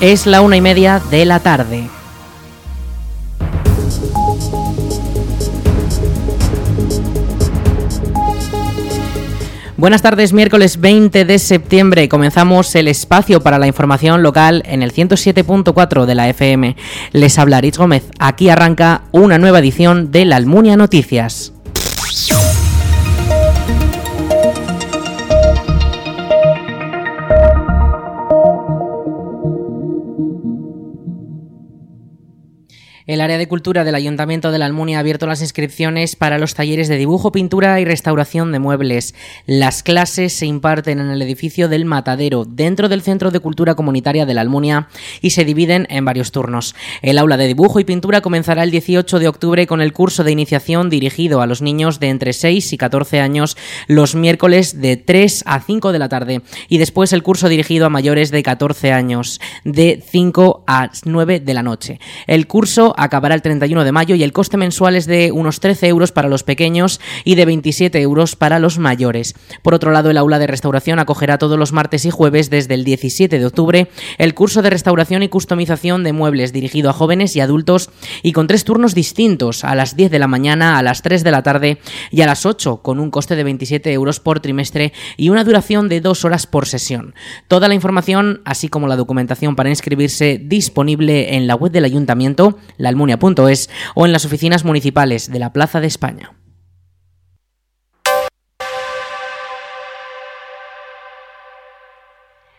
Es la una y media de la tarde. Buenas tardes, miércoles 20 de septiembre. Comenzamos el espacio para la información local en el 107.4 de la FM. Les habla Rich Gómez. Aquí arranca una nueva edición de la Almunia Noticias. El área de cultura del Ayuntamiento de la Almunia ha abierto las inscripciones para los talleres de dibujo, pintura y restauración de muebles. Las clases se imparten en el edificio del Matadero, dentro del Centro de Cultura Comunitaria de la Almunia, y se dividen en varios turnos. El aula de dibujo y pintura comenzará el 18 de octubre con el curso de iniciación dirigido a los niños de entre 6 y 14 años los miércoles de 3 a 5 de la tarde y después el curso dirigido a mayores de 14 años de 5 a 9 de la noche. El curso acabará el 31 de mayo y el coste mensual es de unos 13 euros para los pequeños y de 27 euros para los mayores. Por otro lado, el aula de restauración acogerá todos los martes y jueves desde el 17 de octubre el curso de restauración y customización de muebles dirigido a jóvenes y adultos y con tres turnos distintos, a las 10 de la mañana, a las 3 de la tarde y a las 8, con un coste de 27 euros por trimestre y una duración de dos horas por sesión. Toda la información, así como la documentación para inscribirse, disponible en la web del ayuntamiento, almunia.es o en las oficinas municipales de la Plaza de España.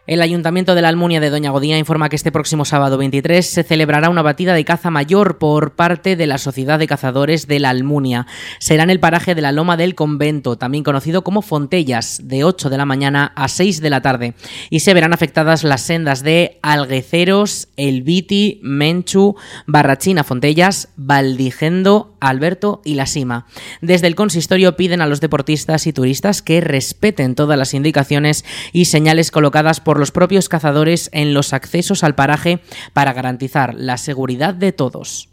El Ayuntamiento de la Almunia de Doña Godía informa que este próximo sábado 23 se celebrará una batida de caza mayor por parte de la Sociedad de Cazadores de la Almunia. Será en el paraje de la Loma del Convento, también conocido como Fontellas, de 8 de la mañana a 6 de la tarde. Y se verán afectadas las sendas de Algueceros, Elviti, Menchu, Barrachina Fontellas, Valdigendo, Alberto y La Sima. Desde el consistorio piden a los deportistas y turistas que respeten todas las indicaciones y señales colocadas por los propios cazadores en los accesos al paraje para garantizar la seguridad de todos.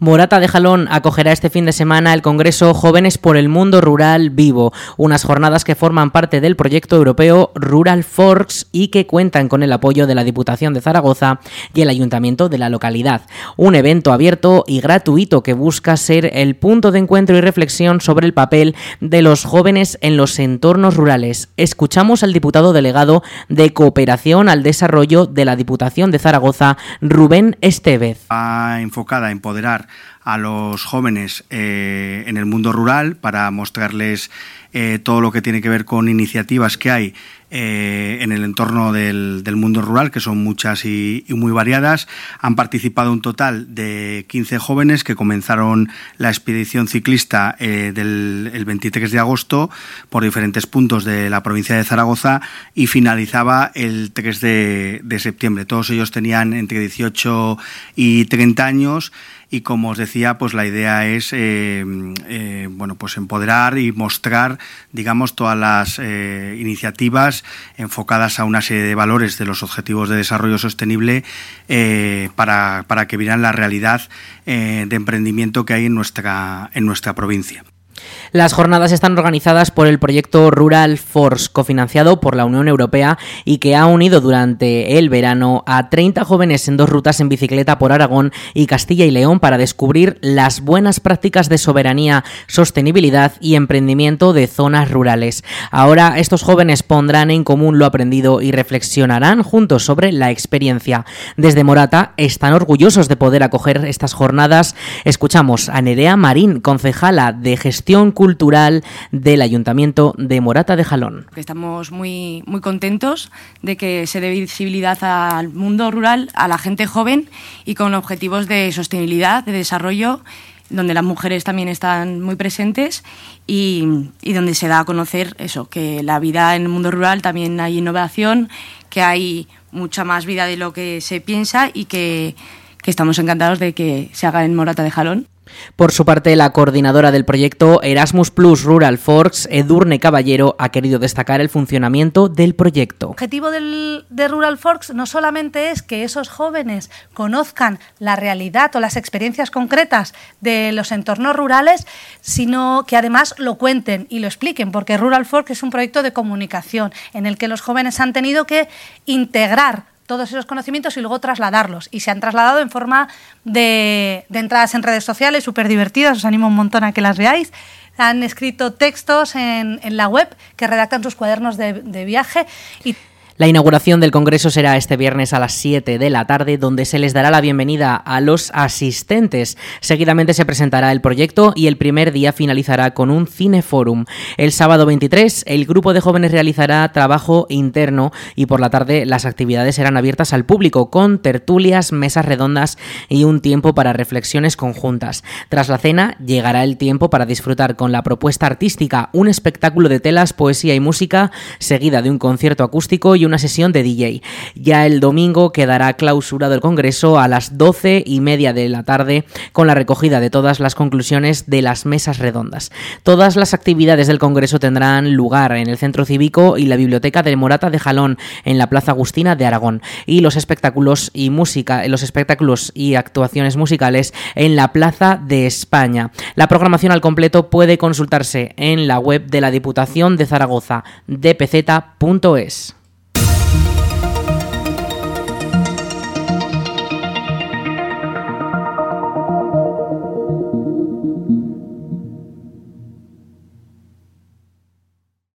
Morata de Jalón acogerá este fin de semana el Congreso Jóvenes por el Mundo Rural Vivo, unas jornadas que forman parte del proyecto europeo Rural Forks y que cuentan con el apoyo de la Diputación de Zaragoza y el Ayuntamiento de la localidad. Un evento abierto y gratuito que busca ser el punto de encuentro y reflexión sobre el papel de los jóvenes en los entornos rurales. Escuchamos al diputado delegado de Cooperación al Desarrollo de la Diputación de Zaragoza, Rubén Estevez. enfocada a empoderar a los jóvenes eh, en el mundo rural para mostrarles eh, todo lo que tiene que ver con iniciativas que hay eh, en el entorno del, mundo rural, que son muchas y, muy variadas. Han participado un total de 15 jóvenes que comenzaron la expedición ciclista del el 23 de agosto por diferentes puntos de la provincia de Zaragoza y finalizaba el 3 de, de septiembre. Todos ellos tenían entre 18 y 30 años y como os decía, pues la idea es eh, eh, bueno, pues empoderar y mostrar, digamos, todas las eh, iniciativas enfocadas a una serie de valores de los objetivos de desarrollo sostenible para, para que vieran la realidad de emprendimiento que hay en nuestra, en nuestra provincia. Las jornadas están organizadas por el proyecto Rural Force, cofinanciado por la Unión Europea y que ha unido durante el verano a 30 jóvenes en dos rutas en bicicleta por Aragón y Castilla y León para descubrir las buenas prácticas de soberanía, sostenibilidad y emprendimiento de zonas rurales. Ahora estos jóvenes pondrán en común lo aprendido y reflexionarán juntos sobre la experiencia. Desde Morata están orgullosos de poder acoger estas jornadas. Escuchamos a Nerea Marín, concejala de gestión cultural del Ayuntamiento de Morata de Jalón. Estamos muy, muy contentos de que se dé visibilidad al mundo rural, a la gente joven y con objetivos de sostenibilidad, de desarrollo donde las mujeres también están muy presentes y, y, donde se da a conocer eso, que la vida en el mundo rural también hay innovación, que hay mucha más vida de lo que se piensa y que, que estamos encantados de que se haga en Morata de Jalón. Por su parte, la coordinadora del proyecto Erasmus Plus Rural Forks, Edurne Caballero, ha querido destacar el funcionamiento del proyecto. El objetivo del, de Rural Forks no solamente es que esos jóvenes conozcan la realidad o las experiencias concretas de los entornos rurales, sino que además lo cuenten y lo expliquen, porque Rural Forks es un proyecto de comunicación en el que los jóvenes han tenido que integrar todos esos conocimientos y luego trasladarlos. Y se han trasladado en forma de, entradas en redes sociales súper divertidas, os animo un montón a que las veáis. Han escrito textos en, en la web que redactan sus cuadernos de, de viaje y la inauguración del Congreso será este viernes a las 7 de la tarde, donde se les dará la bienvenida a los asistentes. Seguidamente se presentará el proyecto y el primer día finalizará con un cineforum. El sábado 23, el grupo de jóvenes realizará trabajo interno y por la tarde las actividades serán abiertas al público con tertulias, mesas redondas y un tiempo para reflexiones conjuntas. Tras la cena llegará el tiempo para disfrutar con la propuesta artística, un espectáculo de telas, poesía y música, seguida de un concierto acústico y una sesión de DJ. Ya el domingo quedará clausurado el Congreso a las doce y media de la tarde con la recogida de todas las conclusiones de las mesas redondas. Todas las actividades del Congreso tendrán lugar en el Centro Cívico y la Biblioteca de Morata de Jalón en la Plaza Agustina de Aragón y los espectáculos y música, los espectáculos y actuaciones musicales en la Plaza de España. La programación al completo puede consultarse en la web de la Diputación de Zaragoza, dpz.es.